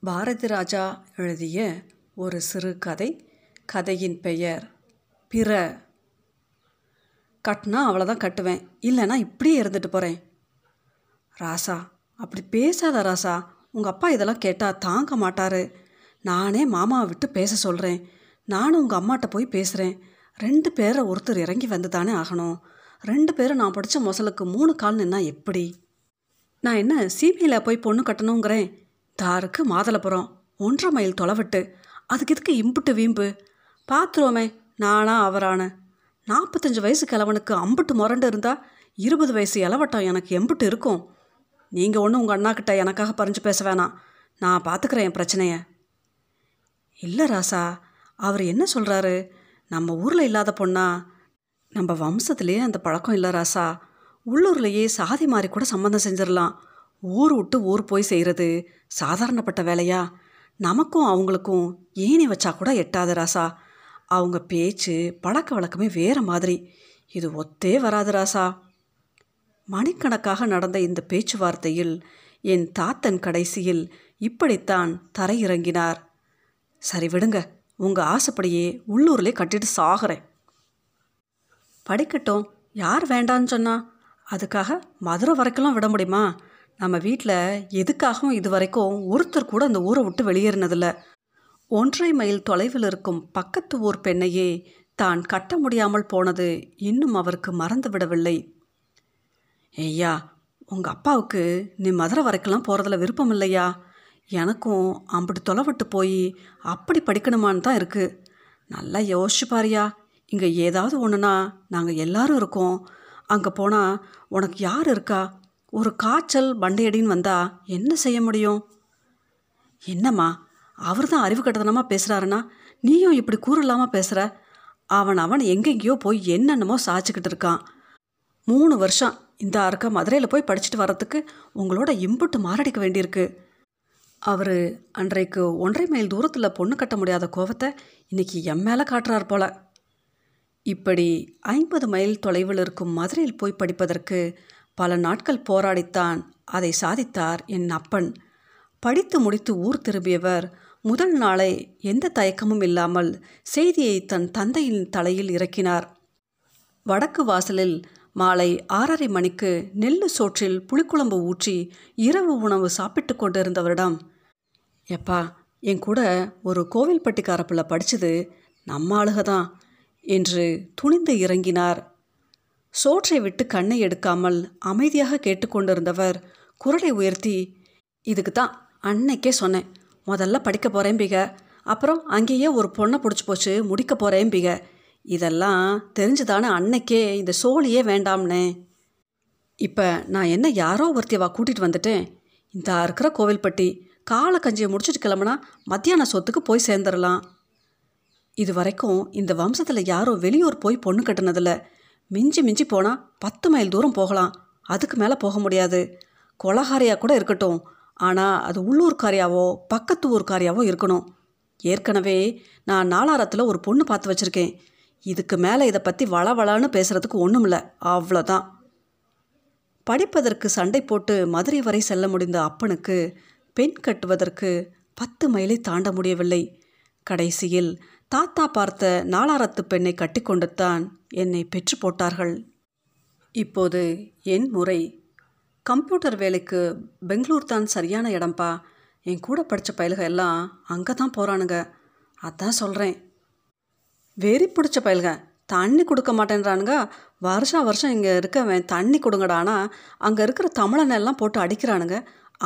பாரதி ராஜா எழுதிய ஒரு சிறு கதை. கதையின் பெயர் பிற. கட்டினா அவ்வளோதான் கட்டுவேன். இல்லைன்னா இப்படியே இருந்துட்டு போகிறேன் ராசா அப்படி பேசாத ராசா உங்கள் அப்பா இதெல்லாம் கேட்டால் தாங்க மாட்டார். நானே மாமாவை விட்டு பேச சொல்கிறேன் நானும் உங்கள் அம்மாட்ட போய் பேசுகிறேன் ரெண்டு பேரை ஒருத்தர் இறங்கி வந்து தானே ஆகணும். ரெண்டு பேரும் நான் படித்த மொசலுக்கு மூணு கால் நின்னா எப்படி? நான் என்ன சிபிஐயில் போய் பொண்ணு கட்டணுங்கிறேன்? தாருக்கு மாதளபுரம் ஒன்றரை மைல் தொலைவிட்டு. அதுக்கு எதுக்கு இம்புட்டு வீம்பு? பார்த்துருவோமே நானா அவரான. நாற்பத்தஞ்சு வயசு கிழவனுக்கு அம்புட்டு முரண்டு இருந்தால் இருபது வயசு இளவட்டம் எனக்கு எம்புட்டு இருக்கும். நீங்கள் ஒன்றும் உங்கள் அண்ணாக்கிட்ட எனக்காக பறிஞ்சு பேச வேணாம். நான் பார்த்துக்கிறேன் என் பிரச்சனைய. இல்லை ராசா அவர் என்ன சொல்கிறாரு நம்ம ஊரில் இல்லாத பொண்ணா? நம்ம வம்சத்துலேயே அந்த பழக்கம் இல்லை ராசா. உள்ளூர்லேயே சாதி மாறி கூட சம்மந்தம் செஞ்சிடலாம் ஊர் விட்டு ஊர் போய் செய்கிறது சாதாரணப்பட்ட வேலையா? நமக்கும் அவங்களுக்கும் ஏணி வச்சா கூட எட்டாது ராசா. அவங்க பேச்சு பழக்க வழக்கமே வேறு மாதிரி. இது ஒத்தே வராது ராசா. மணிக்கணக்காக நடந்த இந்த பேச்சுவார்த்தையில் என் தாத்தன் கடைசியில் இப்படித்தான் தரையிறங்கினார். சரி விடுங்க உங்கள் ஆசைப்படியே உள்ளூர்லேயே கட்டிட்டு சாகிறேன். படிக்கட்டும் யார் வேண்டான்னு சொன்னா? அதுக்காக மதுரை வரைக்கெல்லாம் விட முடியுமா? நம்ம வீட்டில் எதுக்காகவும் இது வரைக்கும் ஒருத்தர் கூட அந்த ஊரை விட்டு வெளியேறினதில்ல. ஒன்றரை மைல் தொலைவில் இருக்கும் பக்கத்து ஊர் பெண்ணையே தான் கட்ட முடியாமல் போனது இன்னும் அவருக்கு மறந்து விடவில்லை. ஐயா உங்கள் அப்பாவுக்கு நீ மதுரை வரைக்கெல்லாம் போகிறதுல விருப்பம் இல்லையா? எனக்கும் அப்படி தொலைவிட்டு போய் அப்படி படிக்கணுமான்னு தான் இருக்குது நல்லா யோசிச்சு பாரியா இங்கே ஏதாவது ஒன்றுனா நாங்கள் எல்லாரும் இருக்கோம். அங்கே போனால் உனக்கு யார் இருக்கா? ஒரு காய்ச்சல் பண்டையடின்னு வந்தால் என்ன செய்ய முடியும்? என்னம்மா அவர் தான் அறிவு கட்டதனமாக பேசுகிறாருன்னா நீயும் இப்படி கூறலாமல் பேசுகிற அவன் அவன் எங்கெங்கேயோ போய் என்னென்னமோ சாய்ச்சிக்கிட்டு இருக்கான். மூணு வருஷம் இந்த அறுக்க மதுரையில் போய் படிச்சுட்டு வர்றதுக்கு உங்களோட இம்புட்டு மாரடிக்க வேண்டியிருக்கு. அவர் அன்றைக்கு ஒன்றரை மைல் தூரத்தில் பொண்ணு கட்ட முடியாத கோவத்தை இன்னைக்கு என் மேலே காட்டுறார் போல. இப்படி ஐம்பது மைல் தொலைவில் இருக்கும் மதுரையில் போய் படிப்பதற்கு பல நாட்கள் போராடித்தான் அதை சாதித்தார் என் அப்பன். படித்து முடித்து ஊர் திரும்பியவர் முதல் நாளை எந்த தயக்கமும் இல்லாமல் செய்தியை தன் தந்தையின் தலையில் இறக்கினார். வடக்கு வாசலில் மாலை ஆறரை மணிக்கு நெல்லு சோற்றில் புளிக்குழம்பு ஊற்றி இரவு உணவு சாப்பிட்டு கொண்டிருந்தவரிடம் எப்பா என் கூட ஒரு கோவில்பட்டிக்கார பிள்ளை படித்தது நம்ம ஆளுக தான் என்று துணிந்து இறங்கினார். சோற்றை விட்டு கண்ணை எடுக்காமல் அமைதியாக கேட்டுக்கொண்டிருந்தவர் குரலை உயர்த்தி இதுக்கு தான் அன்னைக்கே சொன்னேன். முதல்ல படிக்க போகிறேன் பிக. அப்புறம் அங்கேயே ஒரு பொண்ணை பிடிச்சி போச்சு முடிக்க போகிறேன் பிக. இதெல்லாம் தெரிஞ்சுதானே அன்னைக்கே இந்த சோழியே வேண்டாம்னே. இப்போ நான் என்ன யாரோ ஒருத்தியவா கூட்டிகிட்டு வந்துட்டேன்? இந்த இருக்கிற கோவில்பட்டி காலை கஞ்சியை முடிச்சுட்டு கிளம்புனா மத்தியான சொத்துக்கு போய் சேர்ந்துடலாம் இது வரைக்கும் இந்த வம்சத்தில் யாரும் வெளியூர் போய் பொண்ணு கட்டினதில்லை. மிஞ்சி மிஞ்சி போனால் பத்து மைல் தூரம் போகலாம். அதுக்கு மேலே போக முடியாது. கொலகாரியாக கூட இருக்கட்டும். ஆனால் அது உள்ளூர்காரியாவோ பக்கத்து ஊர்காரியாவோ இருக்கணும். ஏற்கனவே நான் நாலாரத்தில் ஒரு பொண்ணு பார்த்து வச்சுருக்கேன். இதுக்கு மேலே இதை பற்றி வளவளான்னு பேசுகிறதுக்கு ஒன்றும் இல்லை அவ்வளோதான் படிப்பதற்கு சண்டை போட்டு மதுரை வரை செல்ல முடிந்த அப்பனுக்கு பெண் கட்டுவதற்கு பத்து மைலை தாண்ட முடியவில்லை. கடைசியில் தாத்தா பார்த்த நாலாரத்து பெண்ணை கட்டிக்கொண்டுத்தான் என்னை பெற்று போட்டார்கள். இப்போது என் முறை. கம்ப்யூட்டர் வேலைக்கு பெங்களூர் தான் சரியான இடம்பா. என் கூட படித்த பயலுக எல்லாம் அங்கே தான் போகிறானுங்க அதான் சொல்கிறேன் வெறி பிடிச்ச பயலுக தண்ணி கொடுக்க மாட்டேன்றானுங்க. வருஷம் வருஷம் இங்கே இருக்கவன் தண்ணி கொடுங்கடானா அங்கே இருக்கிற தமிழனை எல்லாம் போட்டு அடிக்கிறானுங்க.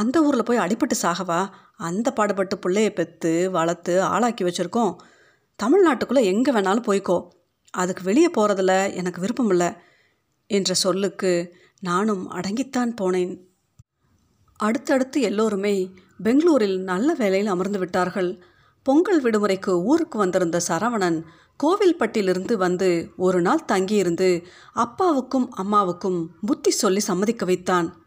அந்த ஊரில் போய் அடிபட்டு சாகவா? அந்த பாடுபட்டு பிள்ளைய பெற்று வளர்த்து ஆளாக்கி வச்சுருக்கோம். தமிழ்நாட்டுக்குள்ளே எங்கே வேணாலும் போய்க்கோ. அதுக்கு வெளியே போகிறதுல எனக்கு விருப்பம் இல்லை என்ற சொல்லுக்கு நானும் அடங்கித்தான் போனேன். அடுத்தடுத்து எல்லோருமே பெங்களூரில் நல்ல வேலையில் அமர்ந்து விட்டார்கள். பொங்கல் விடுமுறைக்கு ஊருக்கு வந்திருந்த சரவணன் கோவில்பட்டியிலிருந்து வந்து ஒரு நாள் தங்கியிருந்து அப்பாவுக்கும் அம்மாவுக்கும் புத்தி சொல்லி சம்மதிக்க வைத்தான்.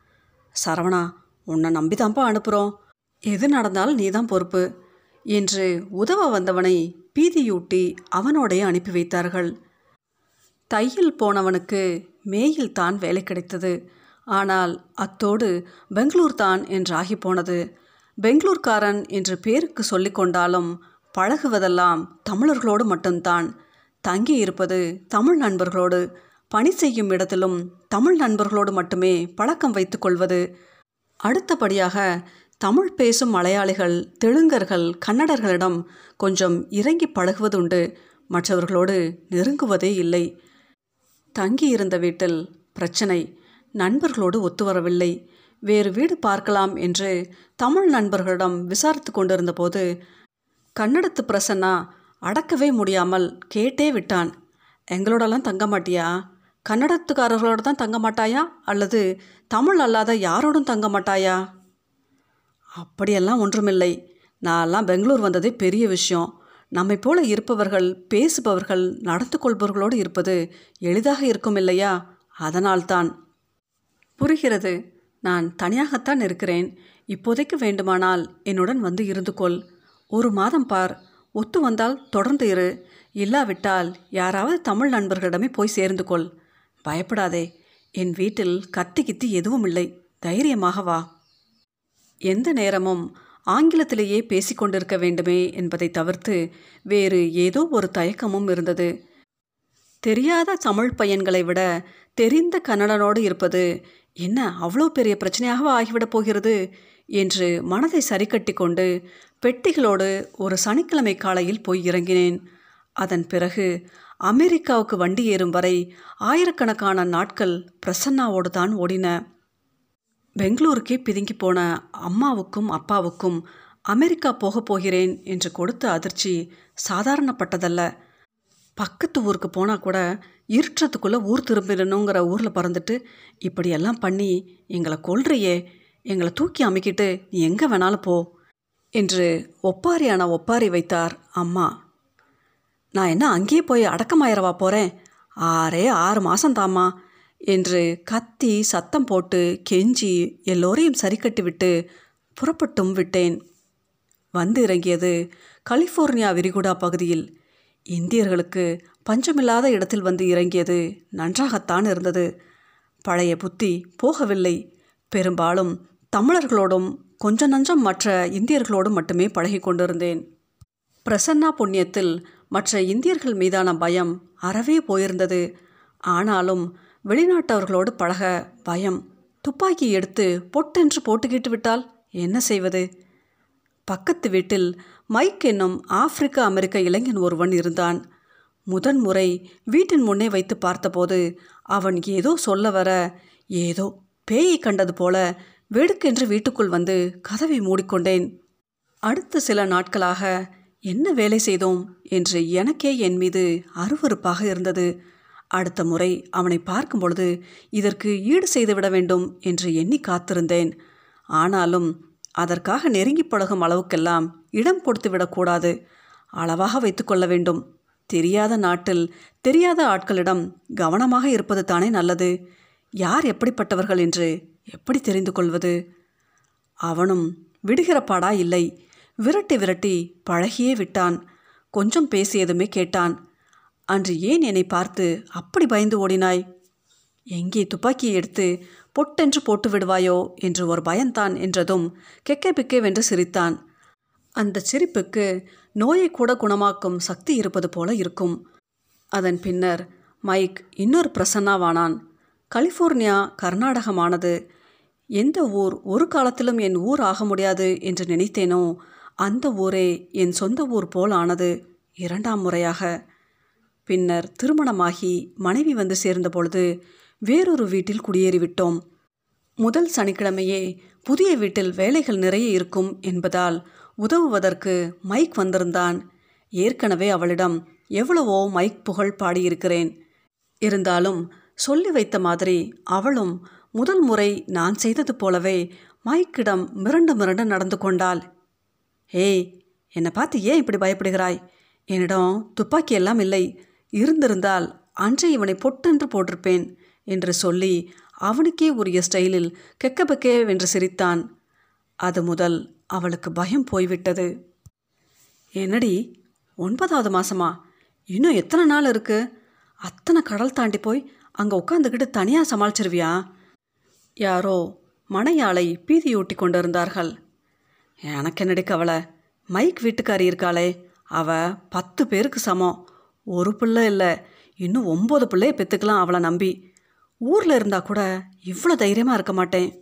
சரவணா உன்னை நம்பிதான்ப்பா அனுப்புகிறோம் எது நடந்தாலும் நீதான் பொறுப்பு என்று உதவ வந்தவனை பீதியூட்டி அவனோடைய அனுப்பி வைத்தார்கள். தையில் போனவனுக்கு மேயில் தான் வேலை கிடைத்தது. ஆனால் அத்தோடு பெங்களூர் தான் என்றாகி போனது. பெங்களூர்காரன் என்று பேருக்கு சொல்லிக்கொண்டாலும் பழகுவதெல்லாம் தமிழர்களோடு மட்டும்தான். தங்கி இருப்பது தமிழ் நண்பர்களோடு பணி செய்யும் இடத்திலும் தமிழ் நண்பர்களோடு மட்டுமே பழக்கம் வைத்துக்கொள்வது அடுத்தபடியாக தமிழ் பேசும் மலையாளிகள் தெலுங்கர்கள் கன்னடர்களிடம் கொஞ்சம் இறங்கி பழகுவதுண்டு. மற்றவர்களோடு நெருங்குவதே இல்லை. தங்கியிருந்த வீட்டில் பிரச்சனை. நண்பர்களோடு ஒத்துவரவில்லை. வேறு வீடு பார்க்கலாம் என்று தமிழ் நண்பர்களிடம் விசாரித்து கொண்டிருந்த போது கன்னடத்து பிரசன்னா அடக்கவே முடியாமல் கேட்டே விட்டான். எங்களோடலாம் தங்க மாட்டியா? கன்னடத்துக்காரர்களோடு தான் தங்க மாட்டாயா? அல்லது தமிழ் அல்லாத யாரோடும் தங்க மாட்டாயா? அப்படியெல்லாம் ஒன்றுமில்லை. நான்லாம் பெங்களூர் வந்ததே பெரிய விஷயம். நம்மை போல இருப்பவர்கள் பேசுபவர்கள் நடந்து கொள்பவர்களோடு இருப்பது எளிதாக இருக்கும் இல்லையா? அதனால்தான். புரிகிறது. நான் தனியாகத்தான் இருக்கிறேன். இப்போதைக்கு வேண்டுமானால் என்னுடன் வந்து இருந்து கொள். ஒரு மாதம் பார். ஒத்து வந்தால் தொடர்ந்து இரு. இல்லாவிட்டால் யாராவது தமிழ் நண்பர்களிடமே போய் சேர்ந்து கொள். பயப்படாதே. என் வீட்டில் கத்தி கித்தி எதுவும் இல்லை. தைரியமாக வா. எந்த நேரமும் ஆங்கிலத்திலேயே பேசிக்கொண்டிருக்க வேண்டுமே என்பதை தவிர்த்து வேறு ஏதோ ஒரு தயக்கமும் இருந்தது. தெரியாத தமிழ் பையன்களை விட தெரிந்த கன்னடனோடு இருப்பது என்ன அவ்வளோ பெரிய பிரச்சனையாகவா ஆகிவிடப் போகிறது என்று மனதை சரிக்கட்டி கொண்டு பெட்டிகளோடு ஒரு சனிக்கிழமை காலையில் போய் இறங்கினேன். அதன் பிறகு அமெரிக்காவுக்கு வண்டி ஏறும் வரை ஆயிரக்கணக்கான நாட்கள் பிரசன்னாவோடு தான் ஓடின. பெங்களூருக்கே பிதுங்கி போன அம்மாவுக்கும் அப்பாவுக்கும் அமெரிக்கா போகப் போகிறேன் என்று கொடுத்த அதிர்ச்சி சாதாரணப்பட்டதல்ல. பக்கத்து ஊருக்கு போனால் கூட இருட்டுறதுக்குள்ளே ஊர் திரும்பிடணுங்கிற ஊரில் பறந்துட்டு இப்படியெல்லாம் பண்ணி எங்களை கொல்றியே எங்களை தூக்கி அமைக்கிட்டு நீ எங்கே வேணாலும் போ என்று ஒப்பாரியான ஒப்பாரி வைத்தார் அம்மா. நான் என்ன அங்கேயே போய் அடக்கமாயிரவா போகிறேன் ஆறே ஆறு மாதம் தாம்மா என்று கத்தி சத்தம் போட்டு கெஞ்சி எல்லோரையும் சரி கட்டிவிட்டு புறப்பட்டும் விட்டேன். வந்து இறங்கியது கலிஃபோர்னியா விரிகுடா பகுதியில். இந்தியர்களுக்கு பஞ்சமில்லாத இடத்தில் வந்து இறங்கியது நன்றாகத்தான் இருந்தது. பழைய புத்தி போகவில்லை. பெரும்பாலும் தமிழர்களோடும் கொஞ்சம் நஞ்சம் மற்ற இந்தியர்களோடும் மட்டுமே பழகி கொண்டிருந்தேன். பிரசன்னா புண்ணியத்தில் மற்ற இந்தியர்கள் மீதான பயம் அறவே போயிருந்தது. ஆனாலும் வெளிநாட்டவர்களோடு பழக பயம். துப்பாக்கி எடுத்து பொட்டென்று போட்டுக்கிட்டு விட்டால் என்ன செய்வது? பக்கத்து வீட்டில் மைக் என்னும் ஆப்பிரிக்க அமெரிக்க இளைஞன் ஒருவன் இருந்தான். முதன்முறை வீட்டின் முன்னே வைத்து பார்த்தபோது அவன் ஏதோ சொல்ல வர ஏதோ பேயை கண்டது போல வெடுக்கென்று வீட்டுக்குள் வந்து கதவை மூடிக்கொண்டேன். அடுத்த சில நாட்களாக என்ன வேலை செய்தோம்? என்று எனக்கே என் மீது அருவருப்பாக இருந்தது. அடுத்த முறை அவனை பார்க்கும் பொழுது இதற்கு ஈடு செய்துவிட வேண்டும் என்று எண்ணி காத்திருந்தேன். ஆனாலும் அதற்காக நெருங்கி பழகும் அளவுக்கெல்லாம் இடம் கொடுத்து விடக்கூடாது அளவாக வைத்துக்கொள்ள வேண்டும். தெரியாத நாட்டில் தெரியாத ஆட்களிடம் கவனமாக இருப்பது தானே நல்லது. யார் எப்படிப்பட்டவர்கள் என்று எப்படி தெரிந்து கொள்வது? அவனும் விடுகிற பாடா இல்லை. விரட்டி விரட்டி பழகியே விட்டான். கொஞ்சம் பேசியதுமே கேட்டான். அன்று ஏன் என்னை பார்த்து அப்படி பயந்து ஓடினாய்? எங்கே துப்பாக்கியை எடுத்து பொட்டென்று போட்டு விடுவாயோ என்று ஒரு பயந்தான் என்றதும் கெக்கே பிக்கே வென்று சிரித்தான். அந்த சிரிப்புக்கு நோயை கூட குணமாக்கும் சக்தி இருப்பது போல இருக்கும். அதன் பின்னர் மைக் இன்னொரு பிரசன்னாவானான். கலிஃபோர்னியா கர்நாடகமானது. எந்த ஊர் ஒரு காலத்திலும் என் ஊர் ஆக முடியாது என்று நினைத்தேனோ அந்த ஊரே என் சொந்த ஊர் போல் ஆனது இரண்டாம் முறையாக. பின்னர் திருமணமாகி மனைவி வந்து சேர்ந்த பொழுது வேறொரு வீட்டில் குடியேறிவிட்டோம். முதல் சனிக்கிழமையே புதிய வீட்டில் வேலைகள் நிறைய இருக்கும் என்பதால் உதவுவதற்கு மைக் வந்திருந்தான். ஏற்கனவே அவளிடம் எவ்வளவோ மைக் புகழ் பாடியிருக்கிறேன். இருந்தாலும் சொல்லி வைத்த மாதிரி அவளும் முதல் முறை நான் செய்தது போலவே மைக்கிடம் மிரண்டு மிரண்டு நடந்து கொண்டாள். ஏய் என்னை பார்த்து ஏன் இப்படி பயப்படுகிறாய்? என்னிடம் துப்பாக்கி எல்லாம் இல்லை. இருந்திருந்தால் அன்றே இவனை பொட்டென்று போட்டிருப்பேன் என்று சொல்லி அவனுக்கே உரிய ஸ்டைலில் கெக்கபெக்கே வென்று சிரித்தான். அது முதல் அவளுக்கு பயம் போய்விட்டது. என்னடி ஒன்பதாவது மாசமா? இன்னும் எத்தனை நாள் இருக்கு? அத்தனை கடல் தாண்டி போய் அங்கே உட்காந்துக்கிட்டு தனியாக சமாளிச்சிருவியா? யாரோ மனையாளை பீதியூட்டி கொண்டிருந்தார்கள். எனக்கு என்னடி கவலை? மைக் வீட்டுக்காரி இருக்காளே அவ பத்து பேருக்கு சமம். ஒரு பிள்ளை இல்லை. இன்னும் ஒம்பது பிள்ளைய பெற்றுக்கலாம் அவளை நம்பி. ஊரில் இருந்தால் கூட இவ்வளோ தைரியமாக இருக்க மாட்டேன்.